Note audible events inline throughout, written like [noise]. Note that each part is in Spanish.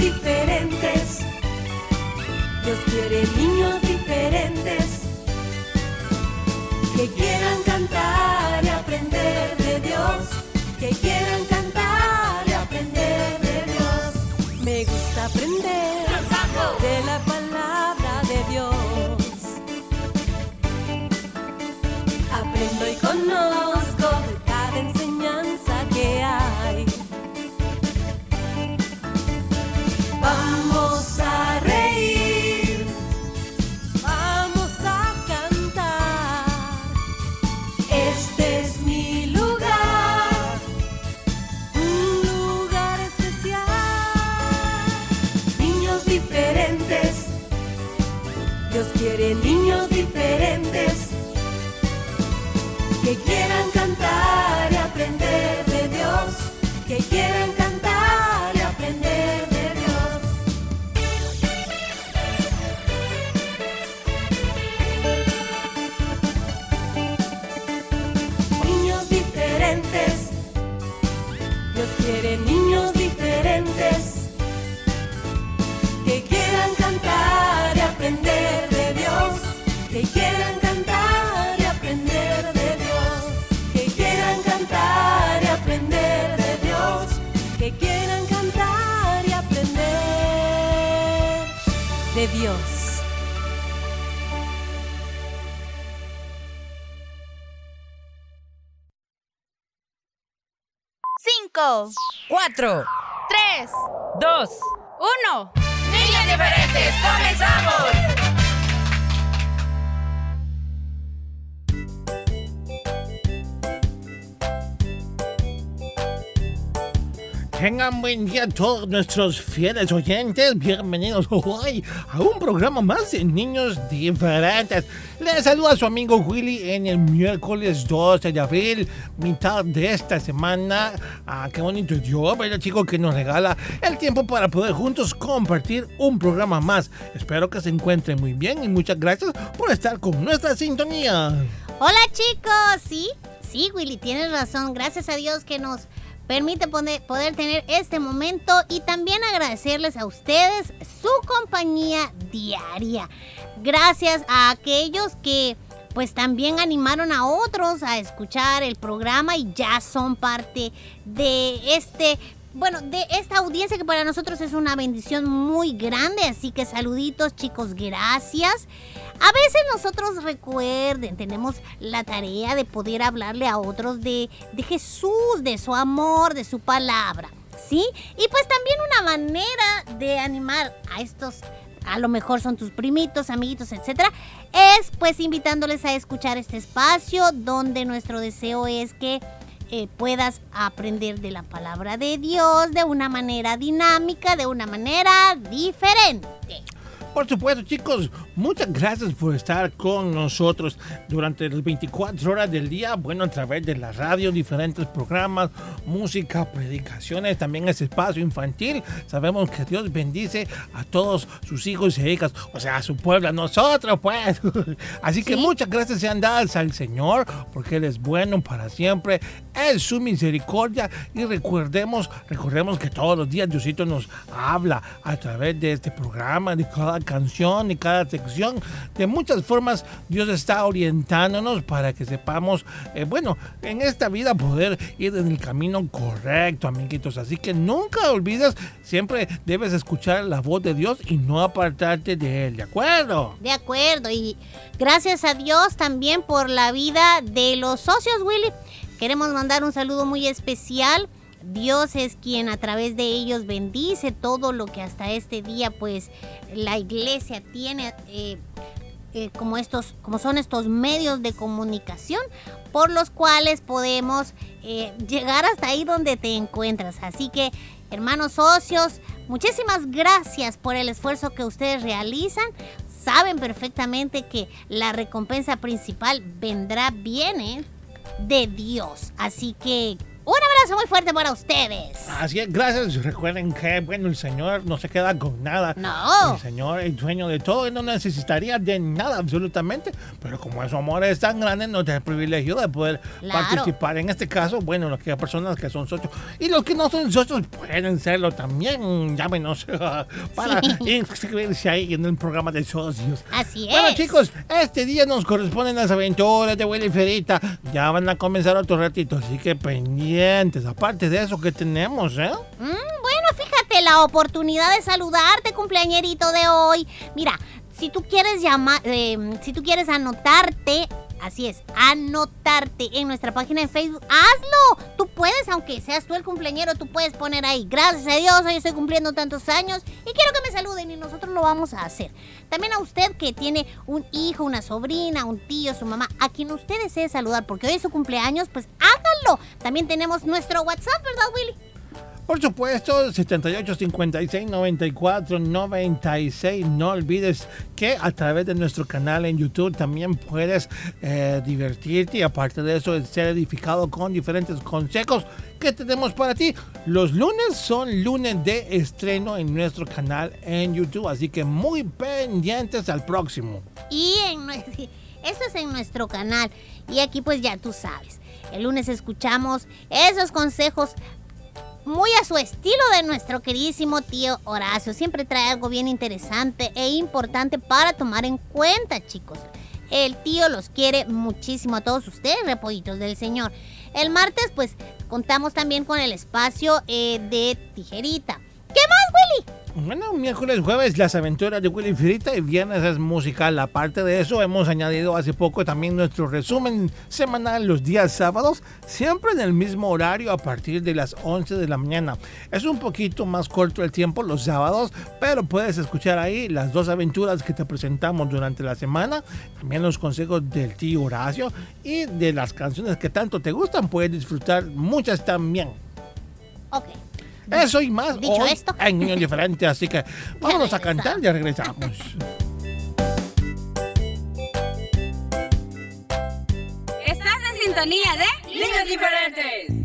diferentes. Dios quiere niños diferentes que 4, 3, 2, 1. ¡Niñas diferentes, comenzamos! Tengan buen día todos nuestros fieles oyentes. Bienvenidos hoy a un programa más de niños diferentes. Les saluda su amigo Willy en el miércoles 12 de abril, mitad de esta semana. Ah, qué bonito Dios, ¿verdad, chicos? Que nos regala el tiempo para poder juntos compartir un programa más. Espero que se encuentren muy bien y muchas gracias por estar con nuestra sintonía. Hola chicos, sí, sí Willy, tienes razón. Gracias a Dios que nos permite poder tener este momento y también agradecerles a ustedes su compañía diaria. Gracias a aquellos que pues también animaron a otros a escuchar el programa y ya son parte de este bueno, de esta audiencia que para nosotros es una bendición muy grande, así que saluditos chicos, gracias. A veces nosotros recuerden, tenemos la tarea de poder hablarle a otros de, de Jesús, de su amor, de su palabra, ¿sí? Y pues también una manera de animar a estos, a lo mejor son tus primitos, amiguitos, etcétera, es pues invitándoles a escuchar este espacio donde nuestro deseo es que eh, puedas aprender de la palabra de Dios de una manera dinámica, de una manera diferente. Por supuesto, chicos, muchas gracias por estar con nosotros durante las 24 horas del día. Bueno, a través de la radio, diferentes programas, música, predicaciones, también ese espacio infantil. Sabemos que Dios bendice a todos sus hijos e hijas, o sea, a su pueblo, a nosotros, pues. [laughs] Así que Sí. muchas gracias sean dadas al Señor, porque Él es bueno para siempre. Es su misericordia. Y recordemos, recordemos que todos los días Diosito nos habla a través de este programa, de cada canción, de cada sección. De muchas formas Dios está orientándonos para que sepamos, eh, bueno, en esta vida poder ir en el camino correcto, amiguitos. Así que nunca olvides, siempre debes escuchar la voz de Dios y no apartarte de Él, ¿de acuerdo? De acuerdo, y gracias a Dios también por la vida de los socios, Willy. Queremos mandar un saludo muy especial. Dios es quien a través de ellos bendice todo lo que hasta este día, pues, la iglesia tiene. eh, eh, como estos, como son estos medios de comunicación por los cuales podemos eh, llegar hasta ahí donde te encuentras. Así que, hermanos socios, muchísimas gracias por el esfuerzo que ustedes realizan. Saben perfectamente que la recompensa principal vendrá, viene de Dios. Así que Un abrazo muy fuerte para ustedes. Así es, gracias. Recuerden que, bueno, el Señor no se queda con nada. No. El Señor es dueño de todo y no necesitaría de nada absolutamente. Pero como su amor es tan grande, nos da el privilegio de poder Claro. participar. En este caso, bueno, las que personas que son socios y los que no son socios pueden serlo también. Llámenos [laughs] para inscribirse ahí en el programa de socios. Así es. Bueno chicos, este día nos corresponden las aventuras de Willy Ferita. Ya van a comenzar otro ratito, así que Aparte de eso que tenemos, ¿eh? Mm, bueno, fíjate, la oportunidad de saludarte, cumpleañerito de hoy. Mira, si tú quieres llamar, eh, si tú quieres anotarte, así es, anotarte en nuestra página de Facebook, hazlo. Tú puedes, aunque seas tú el cumpleañero, tú puedes poner ahí, gracias a Dios, hoy estoy cumpliendo tantos años y quiero que me saluden y nosotros lo vamos a hacer. También a usted que tiene un hijo, una sobrina, un tío, su mamá, a quien usted desee saludar, porque hoy es su cumpleaños, pues háganlo. También tenemos nuestro WhatsApp, ¿verdad, Willy? Por supuesto, 78 56 94 96. No olvides que a través de nuestro canal en YouTube también puedes eh, divertirte y aparte de eso, ser edificado con diferentes consejos que tenemos para ti. Los lunes son lunes de estreno en nuestro canal en YouTube, así que muy pendientes al próximo. Y en [laughs] esto es en nuestro canal. Y aquí pues ya tú sabes. El lunes escuchamos esos consejos muy a su estilo de nuestro queridísimo tío Horacio. Siempre trae algo bien interesante e importante para tomar en cuenta, chicos. El tío los quiere muchísimo a todos ustedes, repollitos del Señor. El martes, pues, contamos también con el espacio eh, de tijerita. ¿Qué más, Willy? Bueno, miércoles, jueves, las aventuras de Willy Frita y viernes es musical. Aparte de eso, hemos añadido hace poco también nuestro resumen semanal los días sábados, siempre en el mismo horario a partir de las 11 de la mañana. Es un poquito más corto el tiempo los sábados, pero puedes escuchar ahí las dos aventuras que te presentamos durante la semana, también los consejos del tío Horacio y de las canciones que tanto te gustan, puedes disfrutar muchas también. Ok. Eso y más Dicho hoy esto. en Niño Diferente, así que [laughs] vámonos a cantar y ya regresamos. Estás en sintonía de Niños diferentes.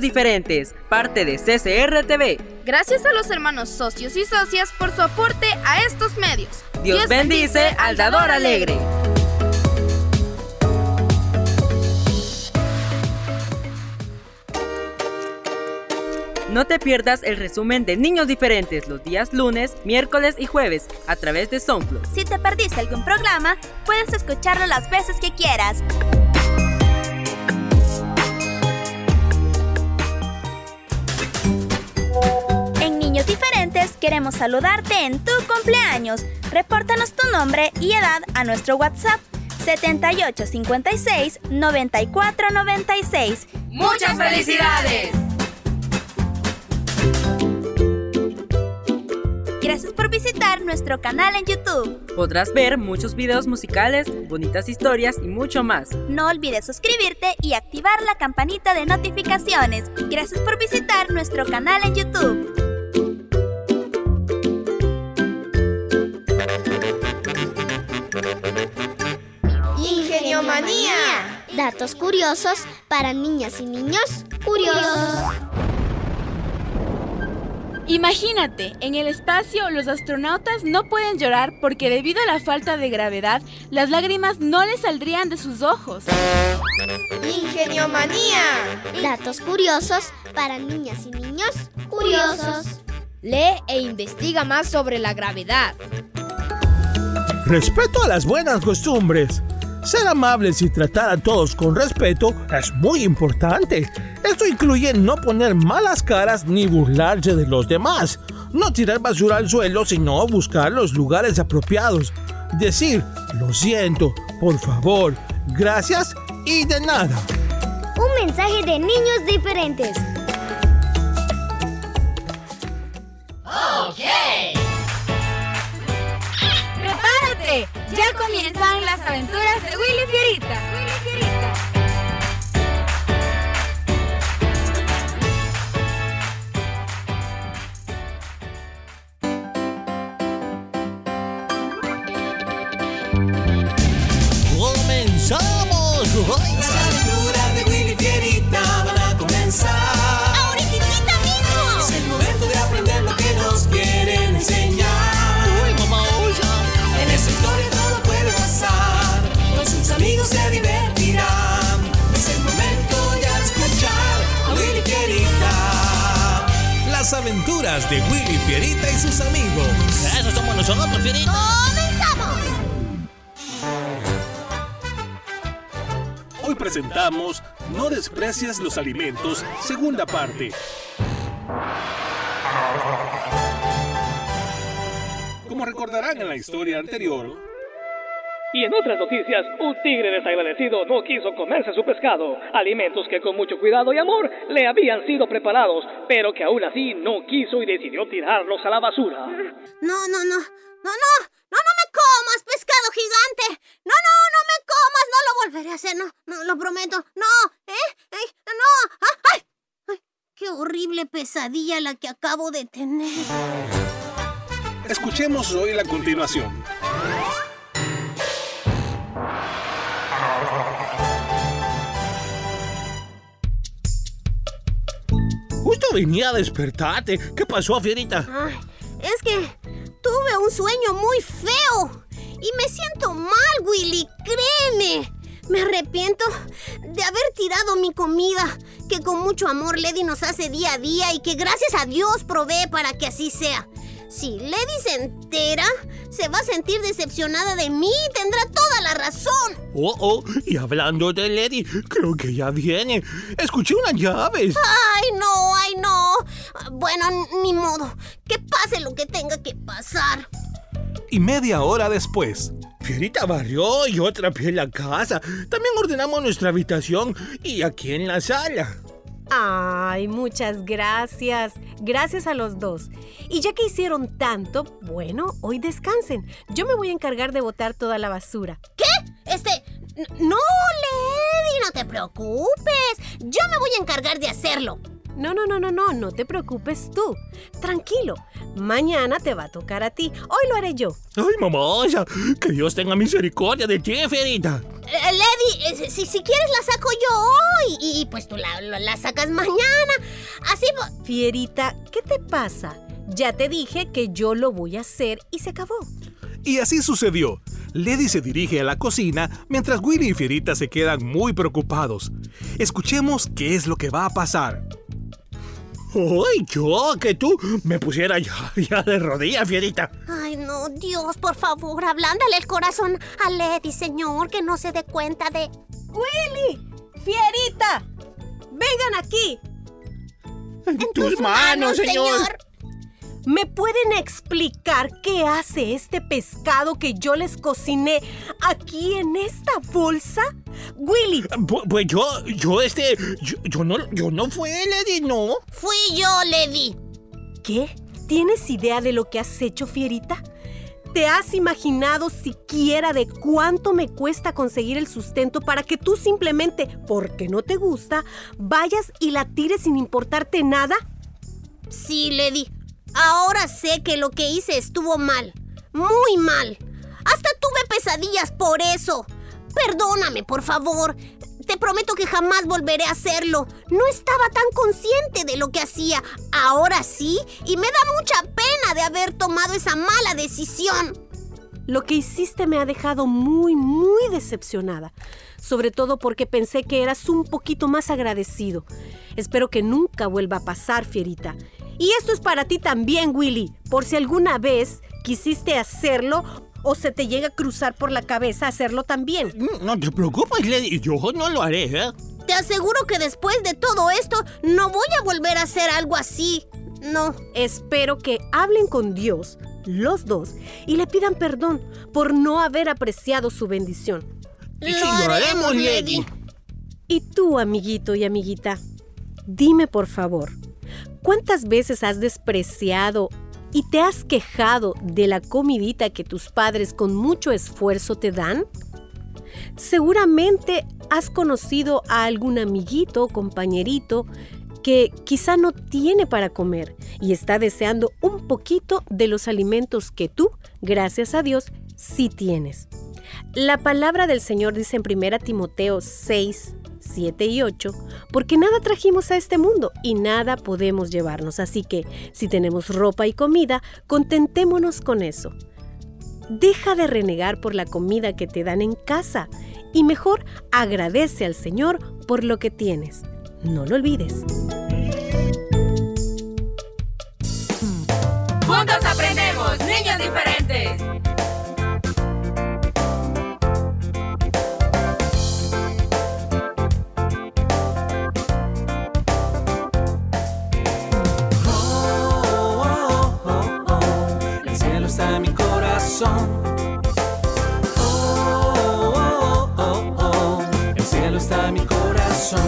Diferentes, parte de CCR TV. Gracias a los hermanos socios y socias por su aporte a estos medios. Dios, bendice al dador alegre. No te pierdas el resumen de Niños Diferentes los días lunes, miércoles y jueves a través de SoundCloud. Si te perdiste algún programa, puedes escucharlo las veces que quieras. Diferentes queremos saludarte en tu cumpleaños. Repórtanos tu nombre y edad a nuestro WhatsApp 7856 9496. ¡Muchas felicidades! Gracias por visitar nuestro canal en YouTube. Podrás ver muchos videos musicales, bonitas historias y mucho más. No olvides suscribirte y activar la campanita de notificaciones. Gracias por visitar nuestro canal en YouTube. Datos curiosos para niñas y niños curiosos. Imagínate, en el espacio los astronautas no pueden llorar porque debido a la falta de gravedad, las lágrimas no les saldrían de sus ojos. Ingeniomanía. Datos curiosos para niñas y niños curiosos. Lee e investiga más sobre la gravedad. Respeto a las buenas costumbres. Ser amables y tratar a todos con respeto es muy importante. Esto incluye no poner malas caras ni burlarse de los demás. No tirar basura al suelo, sino buscar los lugares apropiados. Decir, lo siento, por favor, gracias y de nada. Un mensaje de niños diferentes. Ya comienzan las aventuras de Willy Fierita. Willy Fierita. De Willy Fierita y sus amigos. Eso somos nosotros, Fierita. ¡Comenzamos! Hoy presentamos No desprecies los alimentos, segunda parte. Como recordarán en la historia anterior, Y en otras noticias, un tigre desagradecido no quiso comerse su pescado, alimentos que con mucho cuidado y amor le habían sido preparados, pero que aún así no quiso y decidió tirarlos a la basura. No, no, no. No, no. No, no me comas, pescado gigante. No, no, no me comas. No lo volveré a hacer. No, no, lo prometo. No, ¿eh? ¿Eh? No. ¡Ah! ¡Ay! ¡Ay! Qué horrible pesadilla la que acabo de tener. escuchemos hoy la continuación. Venía a despertarte. ¿Qué pasó, Fierita? Ay, es que tuve un sueño muy feo. Y me siento mal, Willy. Créeme. Me arrepiento de haber tirado mi comida, que con mucho amor Lady nos hace día a día y que gracias a Dios provee para que así sea. Si Lady se entera, se va a sentir decepcionada de mí y tendrá toda la razón. Oh, oh, y hablando de Lady, creo que ya viene. Escuché unas llaves. Ay, no, ay, no. Bueno, ni modo. Que pase lo que tenga que pasar. Y media hora después, Fierita barrió y yo trapeé la casa. También ordenamos nuestra habitación y aquí en la sala. Ay, muchas gracias. Gracias a los dos. Y ya que hicieron tanto, bueno, hoy descansen. Yo me voy a encargar de botar toda la basura. ¿Qué? Este... No, Lady, no te preocupes. Yo me voy a encargar de hacerlo. No, no, no, no, no, no te preocupes tú. Tranquilo, mañana te va a tocar a ti. Hoy lo haré yo. Ay, mamá, ya, que Dios tenga misericordia de ti, Fierita. Eh, Lady, eh, si, si quieres la saco yo hoy y, y pues tú la, la- la sacas mañana. Así Fierita, ¿qué te pasa? Ya te dije que yo lo voy a hacer y se acabó. Y así sucedió. Lady se dirige a la cocina mientras Willy y Fierita se quedan muy preocupados. Escuchemos qué es lo que va a pasar. Ay, yo, que tú me pusiera ya, ya de rodillas, Fierita. Ay, no, Dios, por favor, ablándale el corazón a Lady, señor, que no se dé cuenta de... ¡Willy! ¡Fierita! ¡Vengan aquí! En tus manos, señor. ¿Me pueden explicar qué hace este pescado que yo les cociné aquí en esta bolsa? Willy, Pu- Pues yo, yo, este, yo, yo no, yo no fue, Lady, no. Fui yo, Lady. ¿qué? ¿Tienes idea de lo que has hecho, Fierita? ¿Te has imaginado siquiera de cuánto me cuesta conseguir el sustento para que tú simplemente, porque no te gusta, vayas y la tires sin importarte nada? Sí, Lady. Ahora sé que lo que hice estuvo mal. Muy mal. Hasta tuve pesadillas por eso. Perdóname, por favor. Te prometo que jamás volveré a hacerlo. No estaba tan consciente de lo que hacía. Ahora sí, y me da mucha pena de haber tomado esa mala decisión. Lo que hiciste me ha dejado muy, muy decepcionada. Sobre todo porque pensé que eras un poquito más agradecido. Espero que nunca vuelva a pasar, Fierita. Y esto es para ti también, Willy, por si alguna vez quisiste hacerlo o se te llega a cruzar por la cabeza hacerlo también. No te preocupes, Lady, yo no lo haré, ¿eh? Te aseguro que después de todo esto no voy a volver a hacer algo así. No. Espero que hablen con Dios, los dos, y le pidan perdón por no haber apreciado su bendición. Y sí, lo haremos, Lady. Y tú, amiguito y amiguita, dime por favor, ¿cuántas veces has despreciado y te has quejado de la comidita que tus padres con mucho esfuerzo te dan? Seguramente has conocido a algún amiguito o compañerito que quizá no tiene para comer y está deseando un poquito de los alimentos que tú, gracias a Dios, sí tienes. La palabra del Señor dice en 1 Timoteo 6, 7 y 8, porque nada trajimos a este mundo y nada podemos llevarnos, así que si tenemos ropa y comida, contentémonos con eso. Deja de renegar por la comida que te dan en casa y mejor agradece al Señor por lo que tienes. No lo olvides. Juntos aprendemos, niños diferentes. Corazón. Oh, oh, oh, oh, el cielo está en mi corazón.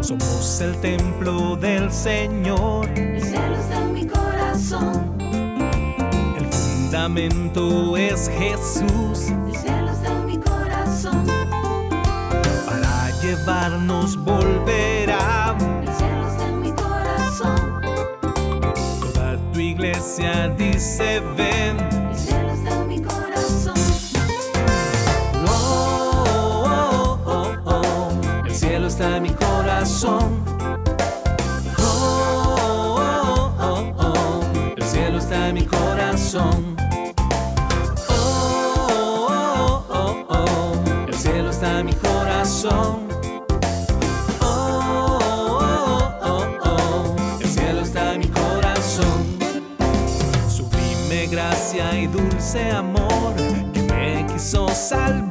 Somos el templo del Señor. El cielo está en mi corazón. El fundamento es Jesús. El cielo está en mi corazón. Para llevarnos volverá. El cielo está en mi corazón. Toda tu iglesia dice ven. Está mi corazón. Oh, oh, oh, oh, el cielo está en mi corazón. Oh, oh, oh, oh, el cielo está en mi corazón. Gracia y dulce amor que me quiso salvar.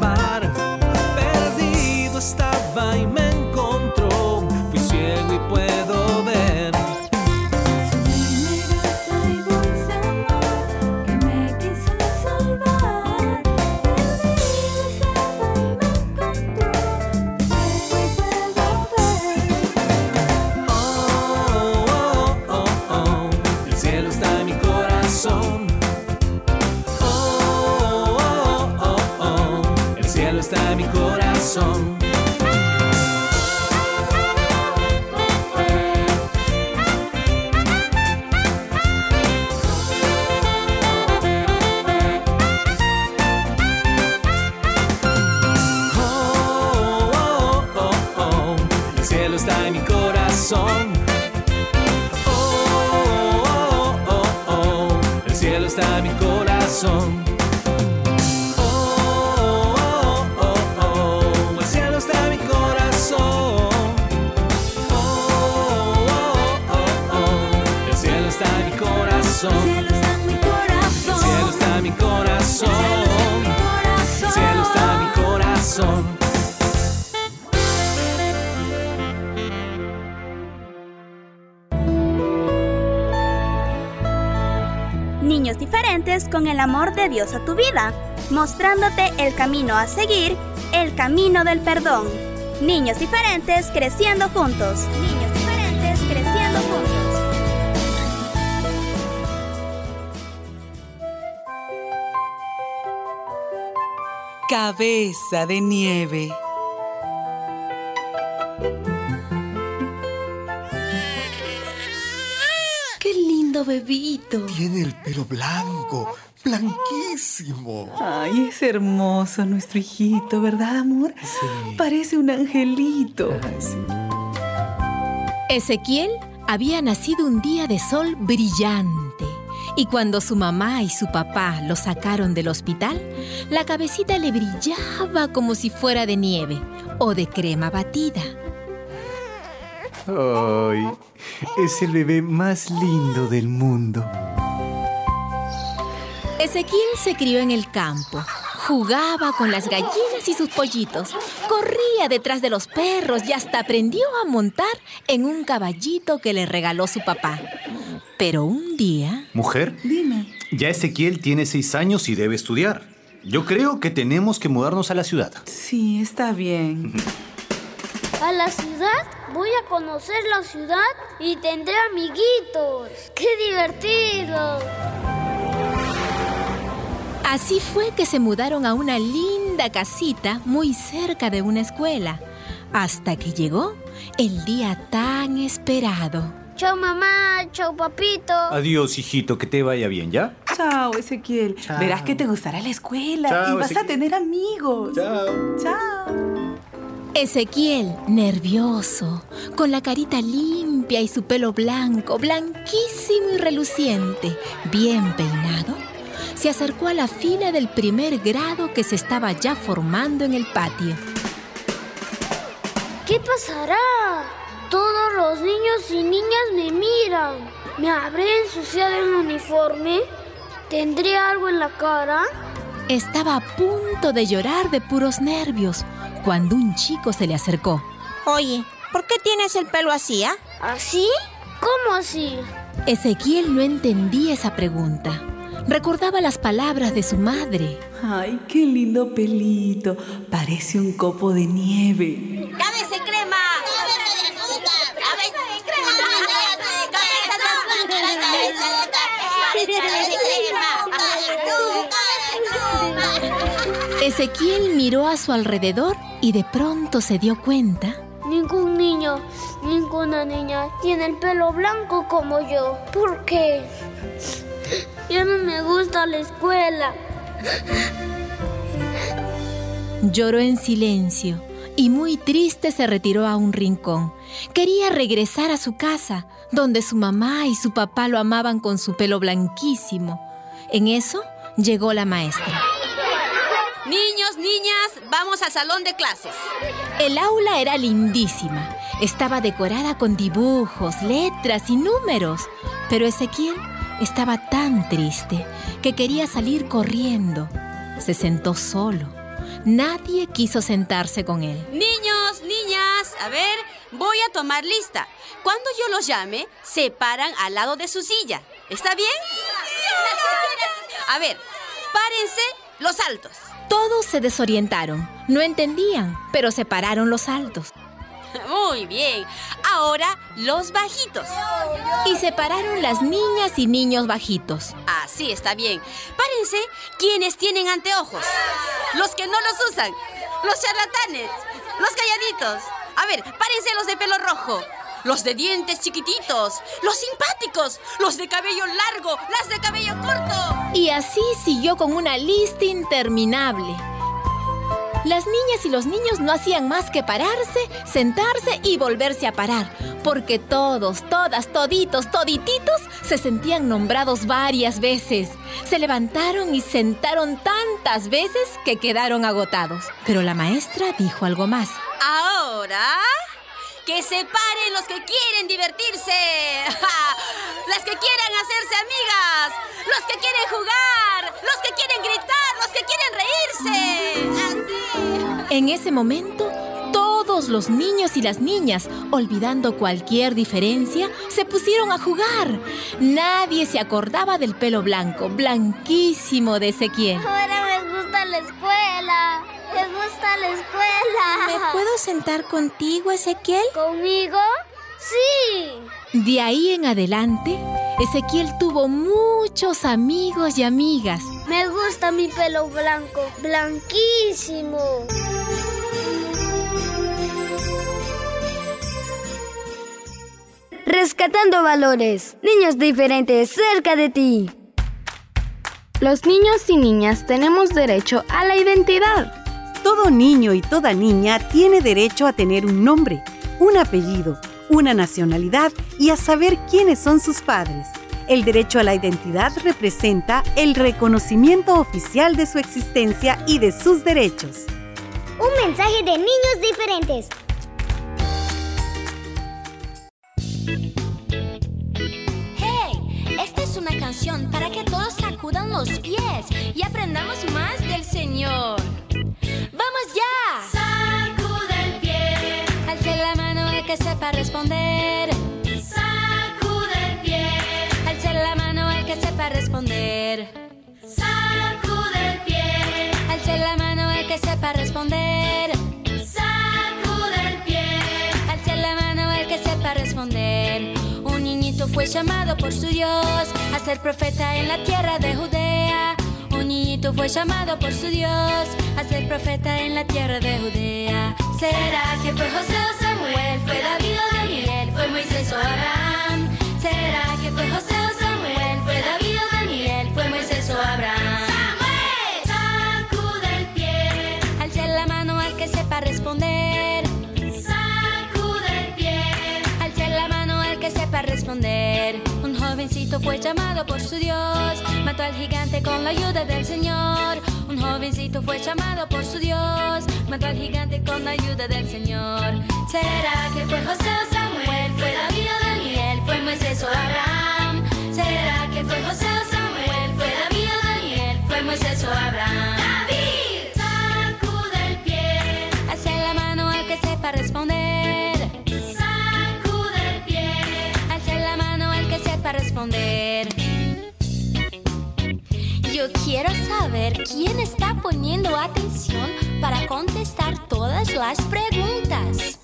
Corazón. Cielo está mi corazón. El cielo está mi corazón. El cielo está mi corazón. Niños diferentes con el amor de Dios a tu vida, mostrándote el camino a seguir, el camino del perdón. Niños diferentes creciendo juntos. Cabeza de nieve. ¡Qué lindo bebito! Tiene el pelo blanco, blanquísimo. Ay, es hermoso nuestro hijito, ¿verdad, amor? Sí. Parece un angelito. Ezequiel había nacido un día de sol brillante. Y cuando su mamá y su papá lo sacaron del hospital, la cabecita le brillaba como si fuera de nieve o de crema batida. Ay, es el bebé más lindo del mundo. Ezequiel se crió en el campo. Jugaba con las gallinas y sus pollitos. Corría detrás de los perros y hasta aprendió a montar en un caballito que le regaló su papá. Pero un día... Mujer, Dime. ya Ezequiel tiene seis años y debe estudiar. Yo creo que tenemos que mudarnos a la ciudad. Sí, está bien. ¿A la ciudad? Voy a conocer la ciudad y tendré amiguitos. ¡Qué divertido! Así fue que se mudaron a una linda casita muy cerca de una escuela, hasta que llegó el día tan esperado. Chao mamá, chao papito. Adiós, hijito, que te vaya bien, ¿ya? Chao, Ezequiel. Chao. Verás que te gustará la escuela Chao, y vas a tener amigos. Chao. Chao. Ezequiel, nervioso, con la carita limpia y su pelo blanco, blanquísimo y reluciente, bien peinado, se acercó a la fila del primer grado que se estaba ya formando en el patio. ¿Qué pasará? Todos los niños y niñas me miran. ¿Me habré ensuciado el uniforme? ¿Tendré algo en la cara? Estaba a punto de llorar de puros nervios cuando un chico se le acercó. Oye, ¿por qué tienes el pelo así, ah? ¿Así? ¿Cómo así? Ezequiel no entendía esa pregunta. Recordaba las palabras de su madre. Ay, qué lindo pelito. Parece un copo de nieve. ¡Cábese crema! Ezequiel miró a su alrededor y de pronto se dio cuenta Ningún niño, ninguna niña tiene el pelo blanco como yo. ¿Por qué? Ya no me gusta la escuela. Lloró en silencio y muy triste se retiró a un rincón. Quería regresar a su casa, donde su mamá y su papá lo amaban con su pelo blanquísimo. En eso llegó la maestra. Niños, niñas, vamos al salón de clases. El aula era lindísima. Estaba decorada con dibujos, letras y números. Pero Ezequiel estaba tan triste que quería salir corriendo. Se sentó solo. Nadie quiso sentarse con él. Niños, niñas, a ver, voy a tomar lista. Cuando yo los llame, se paran al lado de su silla. ¿Está bien? A ver, párense los altos. Todos se desorientaron. No entendían, pero se pararon los altos. [laughs] Muy bien. Ahora los bajitos. Y se pararon las niñas y niños bajitos. Así está bien. Párense quienes tienen anteojos. Los que no los usan. Los charlatanes. Los calladitos. A ver, párense los de pelo rojo. Los de dientes chiquititos. Los simpáticos. Los de cabello largo. Las de cabello corto. Y así siguió con una lista interminable. Las niñas y los niños no hacían más que pararse, sentarse y volverse a parar, porque todos, todas, toditos, todititos se sentían nombrados varias veces. Se levantaron y sentaron tantas veces que quedaron agotados. Pero la maestra dijo algo más. Ahora, que se paren los que quieren divertirse, [laughs] las que quieren hacerse amigas, los que quieren jugar, los que quieren gritar, los que quieren reírse. Así. En ese momento, todos los niños y las niñas, olvidando cualquier diferencia, se pusieron a jugar. Nadie se acordaba del pelo blanco, blanquísimo de Ezequiel. Ahora me gusta la escuela. Me gusta la escuela. ¿Me puedo sentar contigo, Ezequiel? ¿Conmigo? Sí. De ahí en adelante, Ezequiel tuvo muchos amigos y amigas. Me gusta mi pelo blanco, blanquísimo. Rescatando valores. Niños diferentes cerca de ti. Los niños y niñas tenemos derecho a la identidad. Todo niño y toda niña tiene derecho a tener un nombre, un apellido, una nacionalidad y a saber quiénes son sus padres. El derecho a la identidad representa el reconocimiento oficial de su existencia y de sus derechos. Un mensaje de niños diferentes. ¡Hey! Esta es una canción para que todos sacudan los pies y aprendamos más del Señor. ¡Vamos ya! Sacude el pie, Alce la mano al que sepa responder. sacude el pie, Alce la mano al que sepa responder. sacude el pie, Alce la mano al que sepa responder. Fue llamado por su Dios a ser profeta en la tierra de Judea. Un niñito fue llamado por su Dios a ser profeta en la tierra de Judea. ¿Será que fue José o Samuel? ¿Fue David o Daniel? ¿Fue Moisés o Abraham? ¿Será que fue José o Samuel? ¿Fue David o Daniel? ¿Fue Moisés o Abraham? Un jovencito fue llamado por su Dios, mató al gigante con la ayuda del Señor. Un jovencito fue llamado por su Dios, mató al gigante con la ayuda del Señor. ¿Será que fue José Yo quiero saber quién está poniendo atención para contestar todas las preguntas.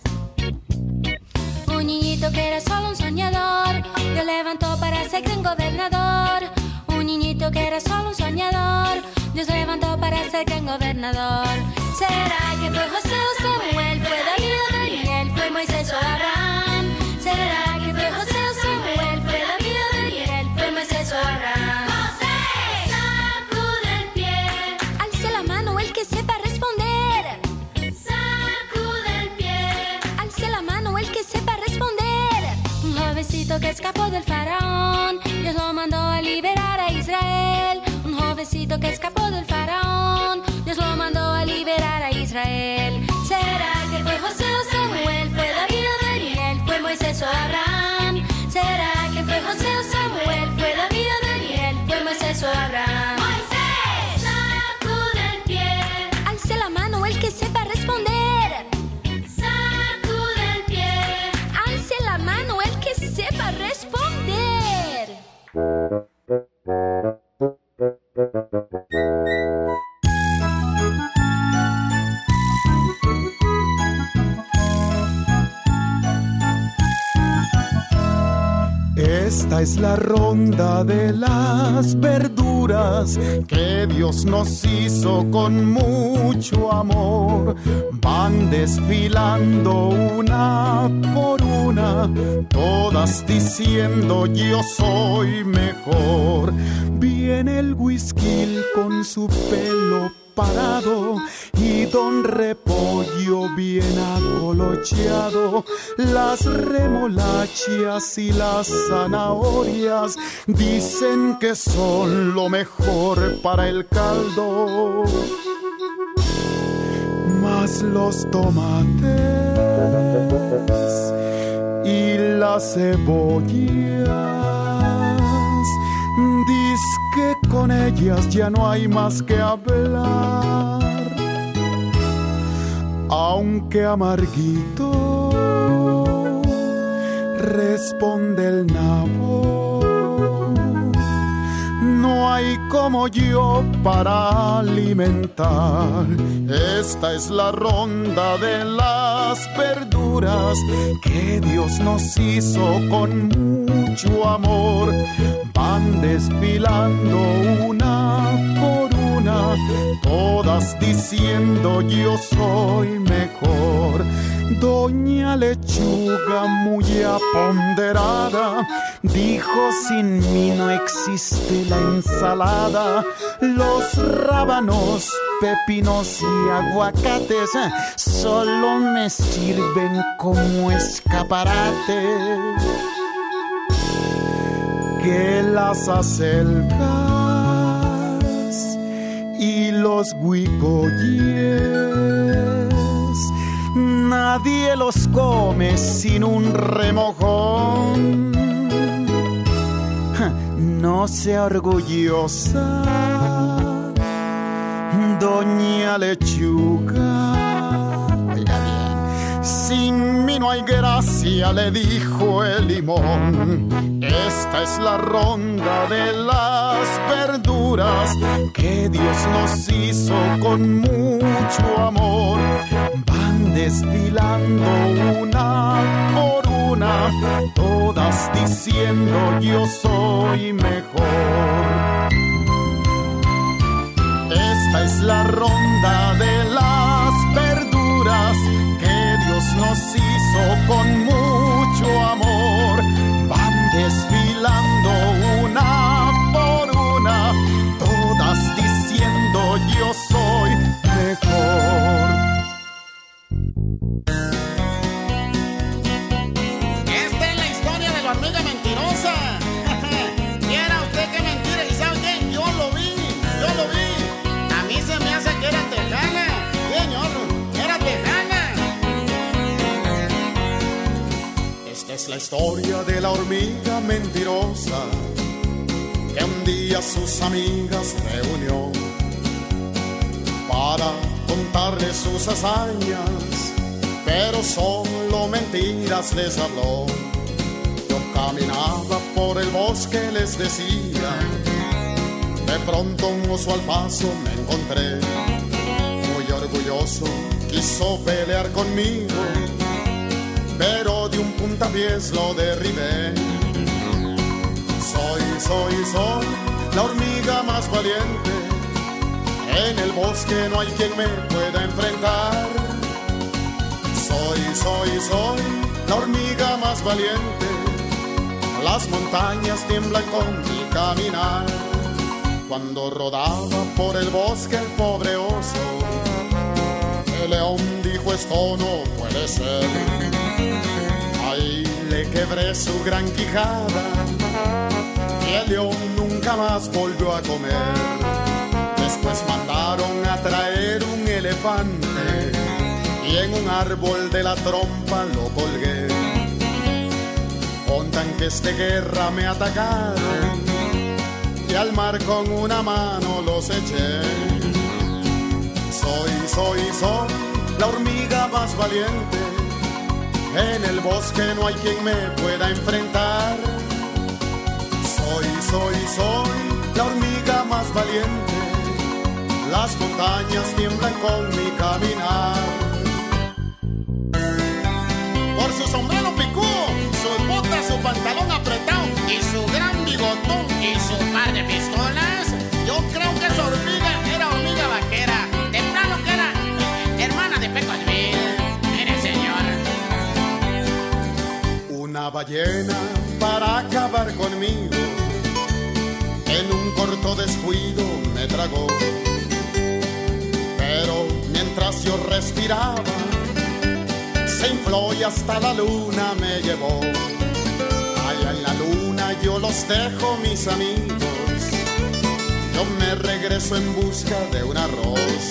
Un niñito que era solo un soñador, Dios levantó para ser gran gobernador. Un niñito que era solo un soñador, Dios levantó para ser gran gobernador. ¿Será que fue José o Samuel? ¿Fue David o Daniel? ¿Fue Moisés o Abraham? ¿Será que fue José o Samuel? ¿Fue David o Daniel? ¿Fue Moisés o? Escapó del faraón, Dios lo mandó a liberar a Israel. Un jovencito que escapó del faraón, Dios lo mandó a liberar a Israel. Esta es la ronda de las verduras que Dios nos hizo con mucho amor. Van desfilando una por una, todas diciendo yo soy mejor. Viene el whisky con su pelo y don repollo bien acolocheado, las remolachas y las zanahorias dicen que son lo mejor para el caldo. Más los tomates y las cebollas, que con ellas ya no hay más que hablar aunque amarguito, responde el nabo. No hay como yo para alimentar. Esta es la ronda de las verduras que Dios nos hizo con amor. Van desfilando una por una, todas diciendo yo soy mejor. Doña Lechuga muy aponderada dijo sin mí no existe la ensalada. Los rábanos, pepinos y aguacates eh, solo me sirven como escaparate. Que las acelgas y los huicoyes nadie los come sin un remojón. No sea orgullosa, doña lechuga. Sin mí no hay gracia, le dijo el limón. Esta es la ronda de las verduras que Dios nos hizo con mucho amor. Van desfilando una por una, todas diciendo yo soy mejor. Esta es la ronda de las hizo con mucho sus amigas reunió para contarle sus hazañas, pero solo mentiras les habló. Yo caminaba por el bosque, les decía, de pronto un oso al paso me encontré, muy orgulloso, quiso pelear conmigo pero de un puntapiés lo derribé. Soy, soy, soy la hormiga más valiente. En el bosque no hay quien me pueda enfrentar. Soy, soy, soy la hormiga más valiente. Las montañas tiemblan con mi caminar. Cuando rodaba por el bosque el pobre oso, el león dijo esto no puede ser. Ahí le quebré su gran quijada león nunca más volvió a comer. Después mandaron a traer un elefante y en un árbol de la trompa lo colgué. Contan que este guerra me atacaron y al mar con una mano los eché. Soy, soy, soy la hormiga más valiente. En el bosque no hay quien me pueda enfrentar. Soy, soy, soy la hormiga más valiente. Las montañas tiemblan con mi caminar. Por su sombrero picudo, sus botas, su pantalón apretado y su gran bigotón y su par de pistolas, yo creo que esa hormiga era hormiga vaquera. De plano que era hermana de Pecosville. Mire, señor. Una ballena para acabar conmigo en un corto descuido me tragó. Pero mientras yo respiraba, se infló y hasta la luna me llevó. Allá en la luna yo los dejo, mis amigos. Yo me regreso en busca de un arroz.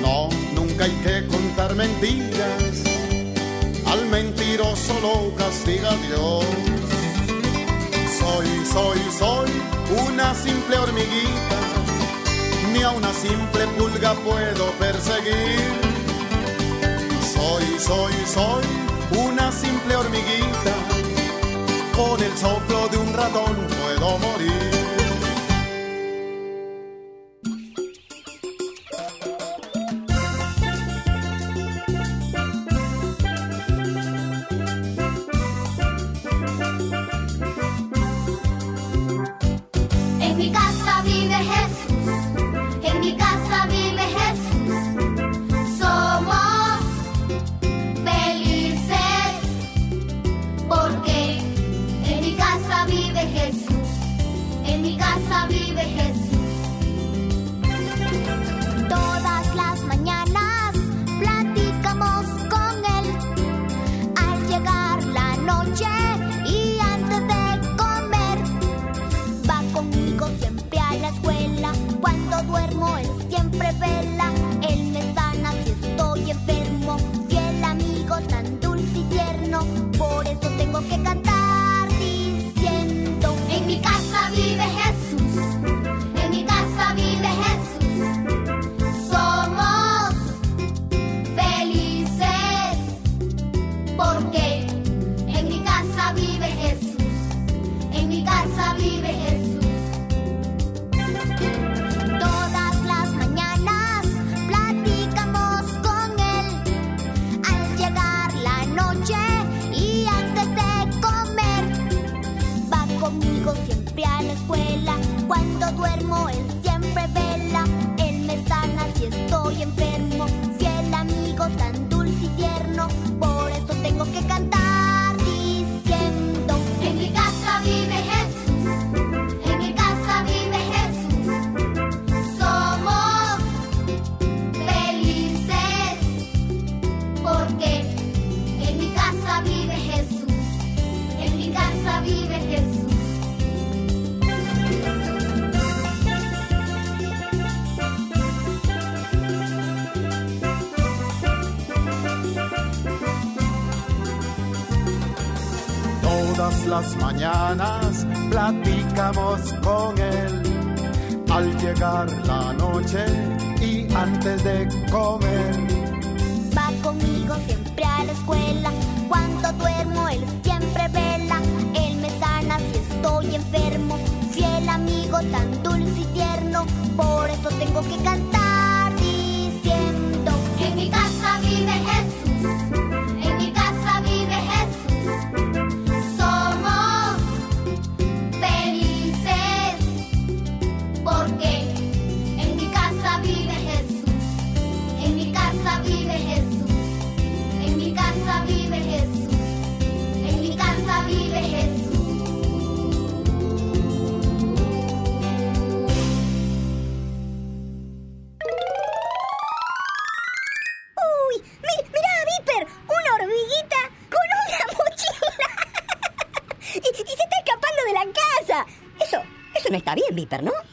No, nunca hay que contar mentiras. Al mentiroso lo castiga Dios. Soy, soy, soy una simple hormiguita, ni a una simple pulga puedo perseguir. Soy, soy, soy una simple hormiguita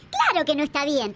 Claro que no está bien.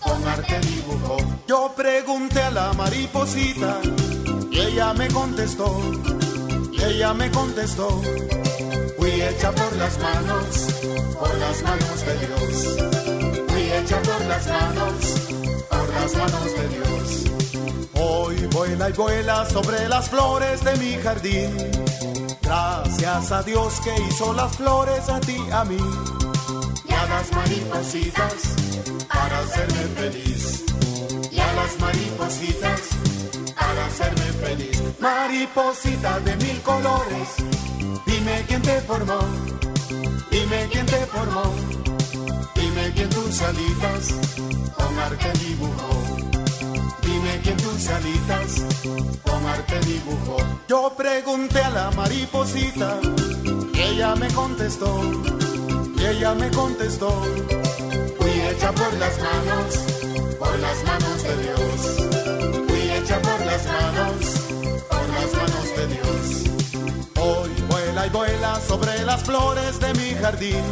Con arte. Yo pregunté a la mariposita y ella me contestó. Y ella me contestó. Fui hecha por las manos, por las manos de Dios. Fui hecha por las manos, por las manos de Dios. Hoy vuela y vuela sobre las flores de mi jardín. Gracias a Dios que hizo las flores a ti, a mí. Las maripositas para hacerme feliz. Y a las maripositas para hacerme feliz. Mariposita de mil colores. Dime quién te formó. Dime quién te formó. Dime quién tus alitas con arte dibujó. Dime quién tus alitas con arte dibujó. Yo pregunté a la mariposita ella me contestó. Y ella me contestó. Fui hecha por las manos, por las manos de Dios. Fui hecha por las manos, por las manos de Dios. Hoy vuela y vuela sobre las flores de mi jardín.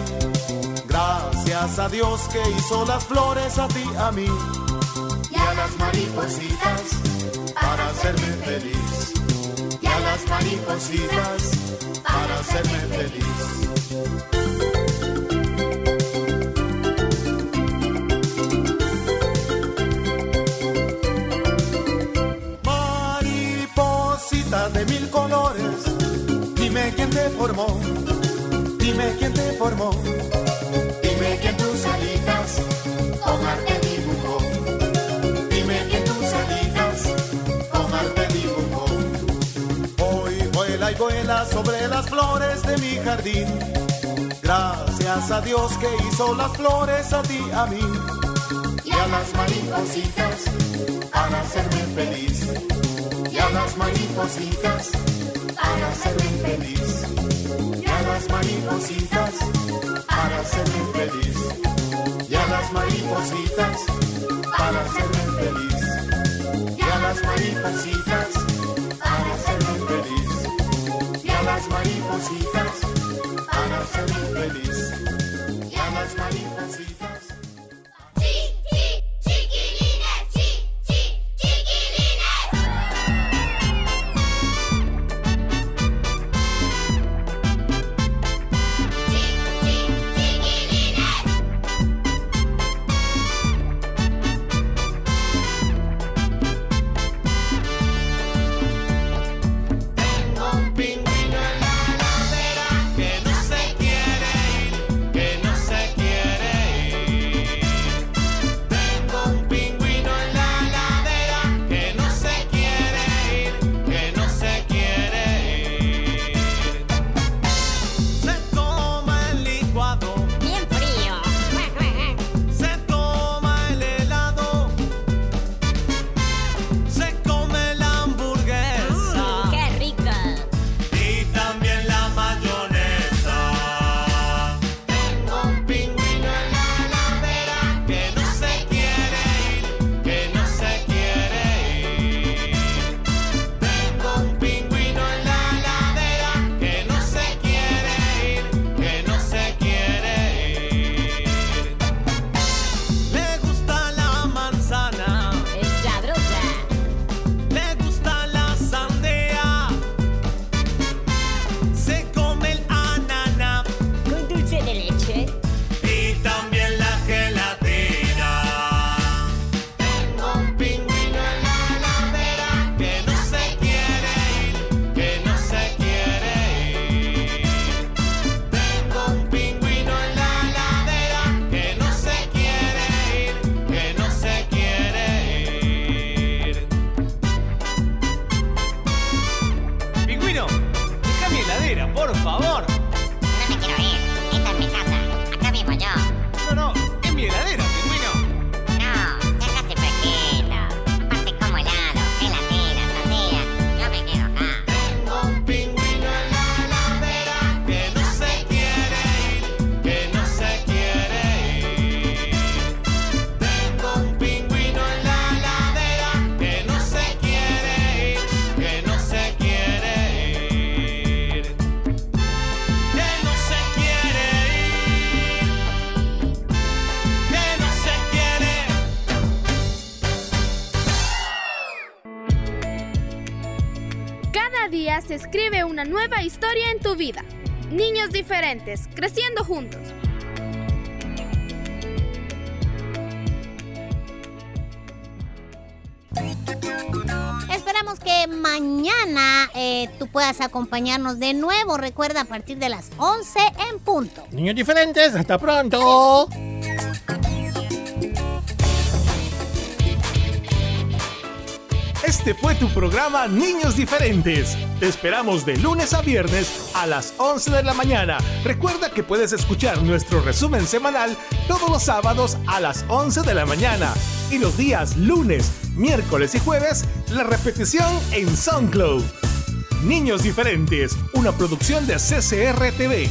Gracias a Dios que hizo las flores a ti, a mí y a las maripositas para hacerme feliz. Y a las maripositas para hacerme feliz. Dime quién te formó, dime quién tus alitas con arte dibujó. Dime quién tus alitas con arte dibujó. Hoy vuela y vuela sobre las flores de mi jardín. Gracias a Dios que hizo las flores a ti, a mí. Y a las maripositas para hacerme feliz. Y a las maripositas para hacerme feliz. Las maripositas para hacerme feliz. Y a las maripositas para hacerme feliz. Y a las maripositas para hacerme feliz. Y a las maripositas para hacerme feliz. Y a las maripositas. Una nueva historia en tu vida. Niños diferentes, creciendo juntos. Esperamos que mañana eh, tú puedas acompañarnos de nuevo. Recuerda a partir de las 11 en punto. Niños diferentes, hasta pronto. Este fue tu programa Niños Diferentes. Te esperamos de lunes a viernes a las 11 de la mañana. Recuerda que puedes escuchar nuestro resumen semanal todos los sábados a las 11 de la mañana. Y los días lunes, miércoles y jueves, la repetición en SoundCloud. Niños Diferentes, una producción de CCR TV.